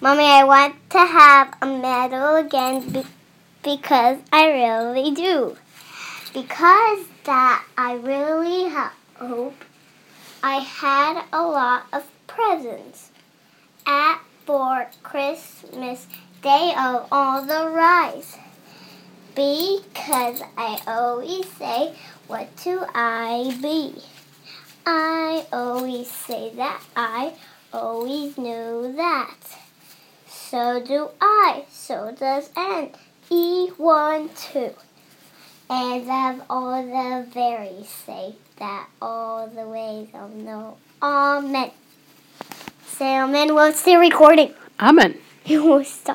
Mommy, I want to have a medal again be- because I really do. Because that I really hope I had a lot of presents at for Christmas Day of all the rise. Because I always say, What do I be? I always say that I always knew that. So do I. So does N. E1 too. And of all the very say that all the ways of no. Amen. Say amen. Well, it's still recording. Amen. You will stop.